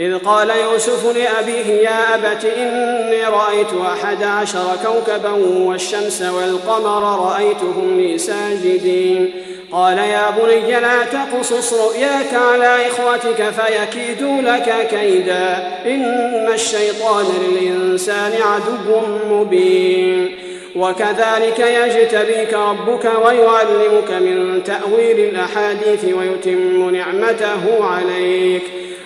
إذ قال يوسف لأبيه يا أبت إني رأيت أحد عشر كوكبا والشمس والقمر رأيتهم لي ساجدين. قال يا بني لا تقصص رؤياك على إخوتك فيكيدوا لك كيدا. إن الشيطان للإنسان عدو مبين. وكذلك يجتبيك ربك ويعلمك من تأويل الأحاديث ويتم نعمته عليك ۖ.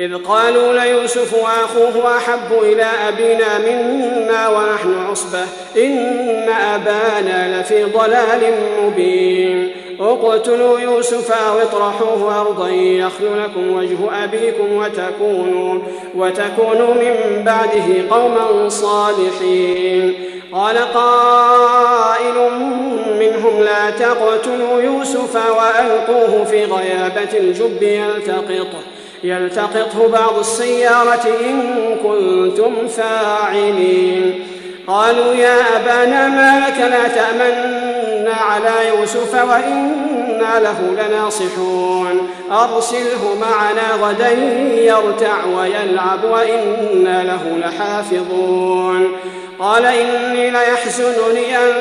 إذ قالوا ليوسف وأخوه أحب إلى أبينا منا ونحن عصبة إن أبانا لفي ضلال مبين. اقتلوا يوسف أو اطرحوه أرضا يخل لكم وجه أبيكم وتكونوا وتكونوا من بعده قوما صالحين. قال قائل منهم لا تقتلوا يوسف وألقوه في غيابة الجب يلتقطه يلتقطه بعض السيارة إن كنتم فاعلين. قالوا يا أبانا ما لك لا تأمنا على يوسف وإنا له لناصحون. أرسله معنا غدا يرتع ويلعب وإنا له لحافظون. قال إني ليحزنني أن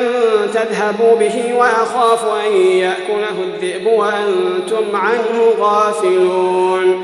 تذهبوا به وأخاف أن يأكله الذئب وأنتم عنه غافلون.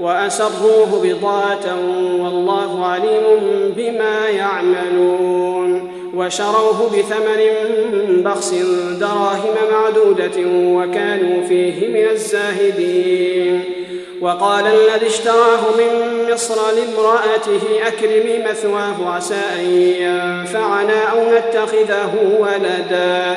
وأسروه بضاعة والله عليم بما يعملون وشروه بثمن بخس دراهم معدودة وكانوا فيه من الزاهدين وقال الذي اشتراه من مصر لامرأته أكرمي مثواه عسى أن ينفعنا أو نتخذه ولداً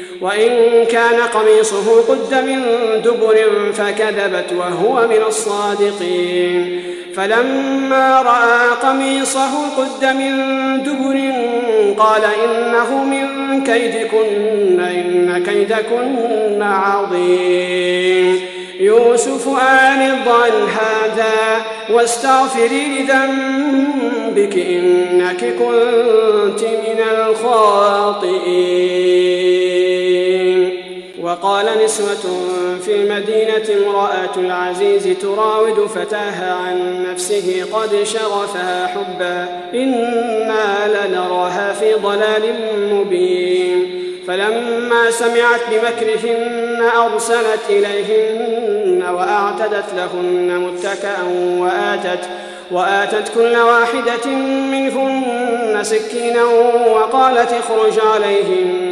وإن كان قميصه قد من دبر فكذبت وهو من الصادقين. فلما رأى قميصه قد من دبر قال إنه من كيدكن إن كيدكن عظيم. يوسف أعرض عن هذا واستغفري لذنبك إنك كنت من الخاطئين. وقال نسوة في المدينة امرأة العزيز تراود فتاها عن نفسه قد شغفها حبا إنا لنراها في ضلال مبين. فلما سمعت بمكرهن أرسلت إليهن وأعتدت لهن متكأ وآتت وآتت كل واحدة منهن سكينا وقالت اخرج عليهم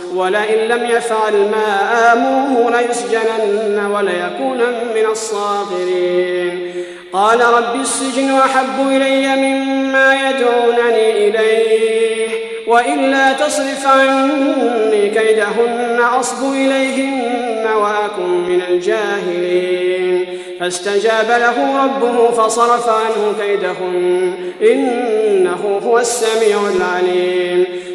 ولئن لم يفعل ما آموه ليسجنن وليكونن من الصاغرين. قال رب السجن أحب إلي مما يدعونني إليه وإلا تصرف عني كيدهن أصب إليهن وأكن من الجاهلين. فاستجاب له ربه فصرف عنه كيدهن إنه هو السميع العليم.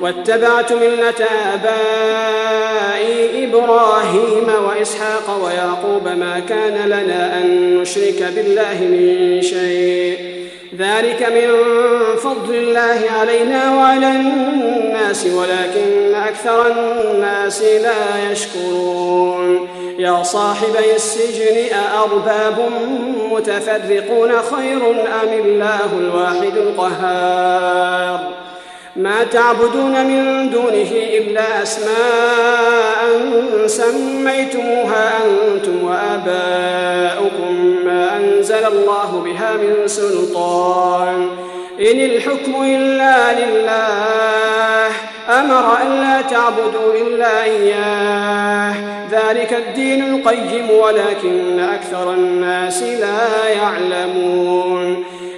واتبعت ملة آبائي إبراهيم وإسحاق ويعقوب ما كان لنا أن نشرك بالله من شيء. ذلك من فضل الله علينا وعلى الناس ولكن أكثر الناس لا يشكرون. يا صاحبي السجن أأرباب متفرقون خير أم الله الواحد القهار؟ ما تعبدون من دونه إلا أسماء سميتموها أنتم وآباؤكم ما أنزل الله بها من سلطان. إن الحكم إلا لله أمر أن لا تعبدوا إلا إياه. ذلك الدين القيم ولكن أكثر الناس لا يعلمون.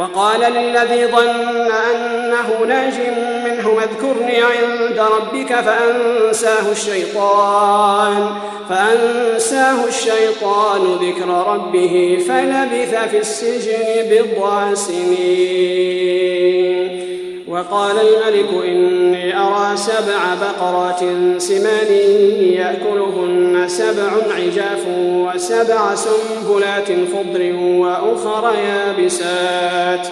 وقال للذي ظن أنه ناج منه اذكرني عند ربك فأنساه الشيطان فأنساه الشيطان ذكر ربه فلبث في السجن بضع سنين. وقال الملك إني أرى سبع بقرات سمان يأكلهن سبع عجاف وسبع سنبلات خضر وأخر يابسات.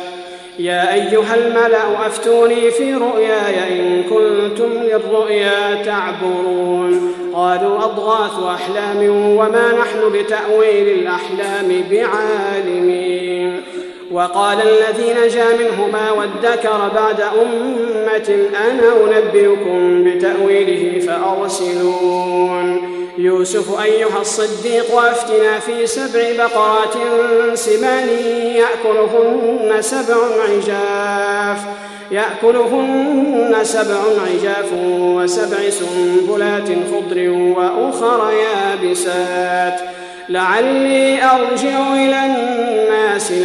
يا أيها الملأ أفتوني في رؤياي إن كنتم للرؤيا تعبرون. قالوا أضغاث أحلام وما نحن بتأويل الأحلام بعالمين. وقال الذي نجا منهما وادكر بعد أمة أنا أنبئكم بتأويله فأرسلون. يوسف أيها الصديق وافتنا في سبع بقرات سمان يأكلهن سبع عجاف يأكلهن سبع عجاف وسبع سنبلات خضر وأخر يابسات. لعلي أرجع إلى الناس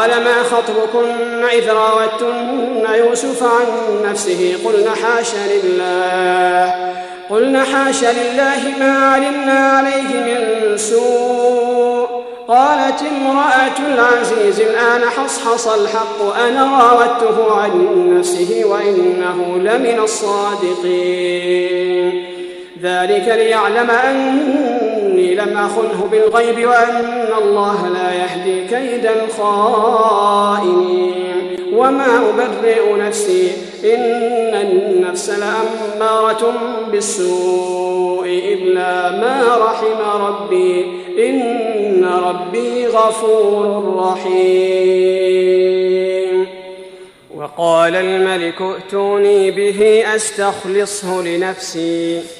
قال ما خطبكن إذ راوتن يوسف عن نفسه قلن حاش لله قلن حاش لله ما علمنا عليه من سوء قالت امرأة العزيز الآن حصحص الحق أنا راودته عن نفسه وإنه لمن الصادقين ذلك ليعلم أني لم أخنه بالغيب وأن الله لا يهدي كيد الخائنين. وما أبرئ نفسي إن النفس لأمارة بالسوء إلا ما رحم ربي. إن ربي غفور رحيم. وقال الملك ائتوني به أستخلصه لنفسي.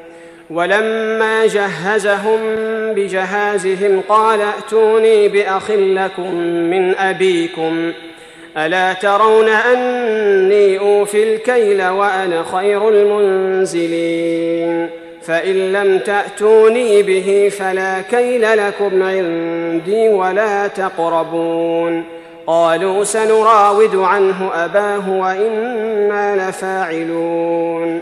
ولما جهزهم بجهازهم قال ائتوني بأخ لكم من أبيكم ألا ترون أني أوفي الكيل وأنا خير المنزلين؟ فإن لم تأتوني به فلا كيل لكم عندي ولا تقربون. قالوا سنراود عنه أباه وإنا لفاعلون.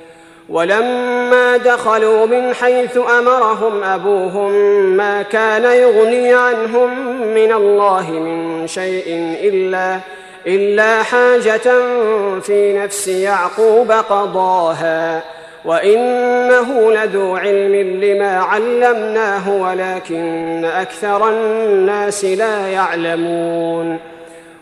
ولما دخلوا من حيث أمرهم أبوهم ما كان يغني عنهم من الله من شيء إلا إلا حاجة في نفس يعقوب قضاها. وإنه لذو علم لما علمناه ولكن أكثر الناس لا يعلمون.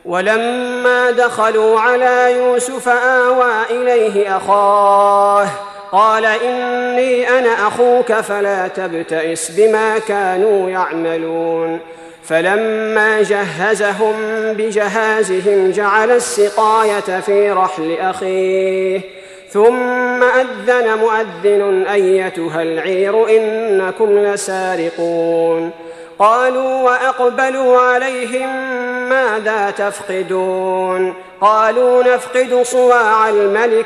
ولما دخلوا على يوسف آوى إليه أخاه قال إني أنا أخوك فلا تبتئس بما كانوا يعملون. فلما جهزهم بجهازهم جعل السقاية في رحل أخيه. ثم أذن مؤذن أيتها العير إنكم لسارقون. قالوا وأقبلوا عليهم ماذا تفقدون؟ قالوا نفقد صواع الملك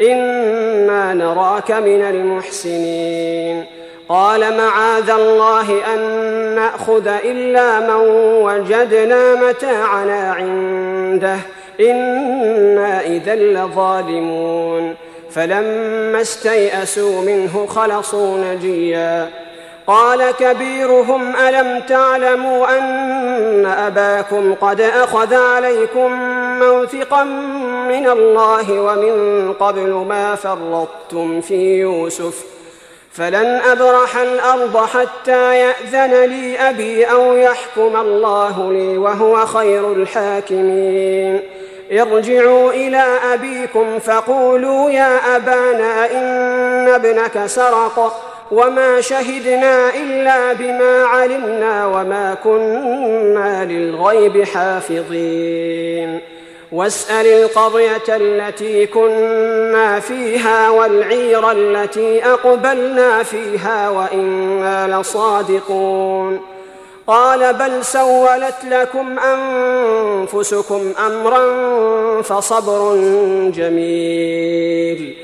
أنا نراك من المحسنين. قال معاذ الله ان ناخذ الا من وجدنا متاعنا عنده. أنا اذا لظالمون. فلما استيئسوا منه خلصوا نجيا. قال كبيرهم ألم تعلموا أن أباكم قد أخذ عليكم موثقا من الله ومن قبل ما فرطتم في يوسف؟ فلن أبرح الأرض حتى يأذن لي أبي أو يحكم الله لي وهو خير الحاكمين. ارجعوا إلى أبيكم فقولوا يا أبانا إن ابنك سرق. وما شهدنا الا بما علمنا وما كنا للغيب حافظين واسال القريه التي كنا فيها والعير التي اقبلنا فيها وأنا لصادقون قال بل سولت لكم انفسكم امرا فصبر جميل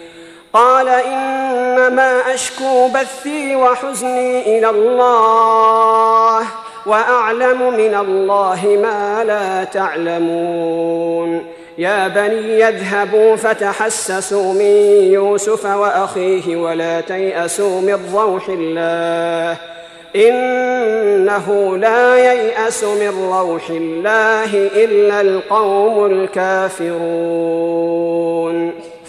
قال إنما أشكو بثي وحزني إلى الله وأعلم من الله ما لا تعلمون. يا بني يذهبوا فتحسسوا من يوسف وأخيه ولا تيأسوا من روح الله. إنه لا ييأس من روح الله إلا القوم الكافرون.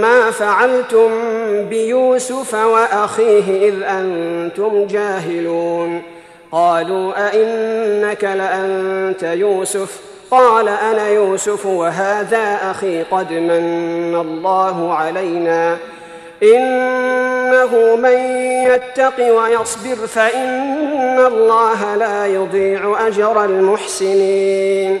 ما فعلتم بيوسف وأخيه إذ أنتم جاهلون. قالوا أئنك لأنت يوسف؟ قال أنا يوسف وهذا أخي قد من الله علينا. إنه من يتق ويصبر فإن الله لا يضيع أجر المحسنين.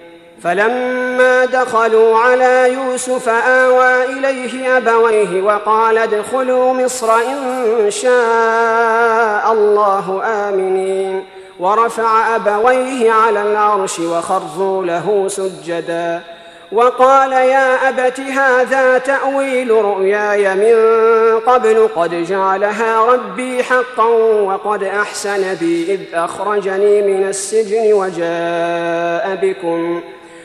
فلما دخلوا على يوسف آوى إليه أبويه وقال ادخلوا مصر إن شاء الله آمنين. ورفع أبويه على العرش وخروا له سجدا. وقال يا أبت هذا تأويل رؤياي من قبل قد جعلها ربي حقا وقد أحسن بي إذ أخرجني من السجن وجاء بكم.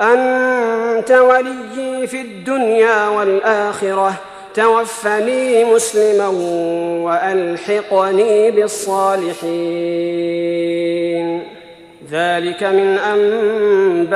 أنت وليي في الدنيا والآخرة. توفني مسلما وألحقني بالصالحين. ذلك من أنباء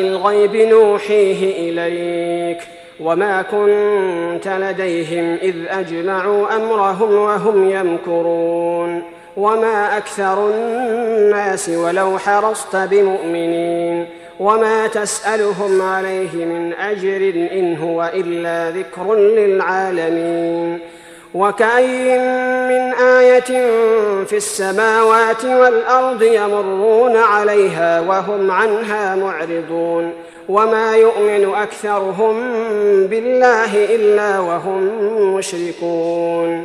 الغيب نوحيه إليك. وما كنت لديهم إذ أجمعوا أمرهم وهم يمكرون. وما أكثر الناس ولو حرصت بمؤمنين وما تسالهم عليه من اجر ان هو الا ذكر للعالمين وكأي من آية في السماوات والأرض يمرون عليها وهم عنها معرضون وما يؤمن أكثرهم بالله إلا وهم مشركون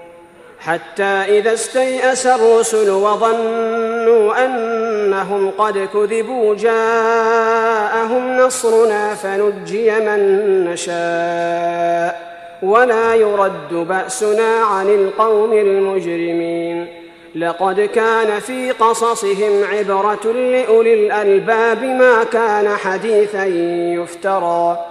حتى إذا استيأس الرسل وظنوا أنهم قد كذبوا جاءهم نصرنا فنجي من نشاء ولا يرد بأسنا عن القوم المجرمين. لقد كان في قصصهم عبرة لأولي الألباب ما كان حديثا يفترى.